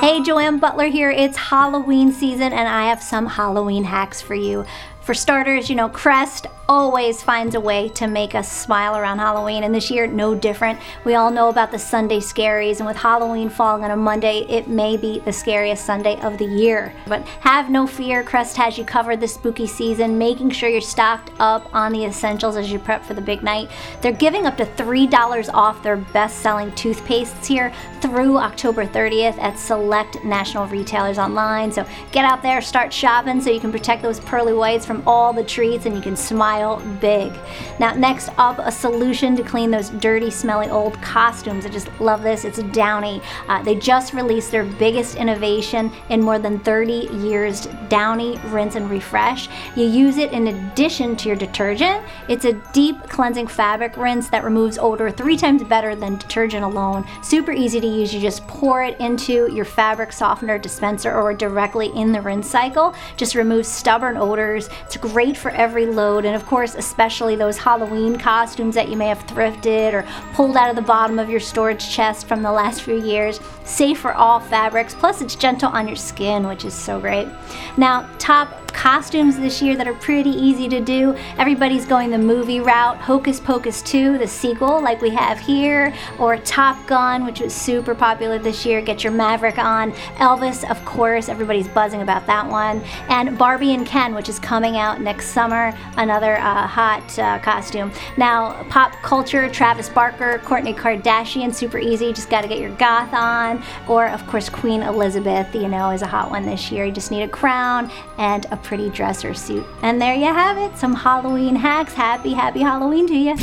Hey, Joanne Butler here. It's Halloween season, and I have some Halloween hacks for you. For starters, you know, Crest always finds a way to make us smile around Halloween, and this year, no different. We all know about the Sunday scaries, and with Halloween falling on a Monday, it may be the scariest Sunday of the year. But have no fear, Crest has you covered this spooky season, making sure you're stocked up on the essentials as you prep for the big night. They're giving up to $3 off their best selling toothpastes here through October 30th at select national retailers online. So get out there, start shopping so you can protect those pearly whites from from all the treats and you can smile big. Now, next up, a solution to clean those dirty, smelly old costumes. I just love this. It's Downy. Uh, they just released their biggest innovation in more than 30 years Downy Rinse and Refresh. You use it in addition to your detergent. It's a deep cleansing fabric rinse that removes odor three times better than detergent alone. Super easy to use. You just pour it into your fabric softener dispenser or directly in the rinse cycle. Just removes stubborn odors. It's great for every load, and of course, especially those Halloween costumes that you may have thrifted or pulled out of the bottom of your storage chest from the last few years. Safe for all fabrics, plus, it's gentle on your skin, which is so great. Now, top costumes this year that are pretty easy to do. Everybody's going the movie route. Hocus Pocus 2, the sequel, like we have here, or Top Gun, which was super popular this year. Get your Maverick on. Elvis, of course, everybody's buzzing about that one. And Barbie and Ken, which is coming out next summer, another uh, hot uh, costume. Now, pop culture, Travis Barker, Kourtney Kardashian, super easy. Just got to get your goth on. Or, of course, Queen Elizabeth, you know, is a hot one this year. You just need a crown and a pretty dresser suit. And there you have it, some Halloween hacks. Happy, happy Halloween to you.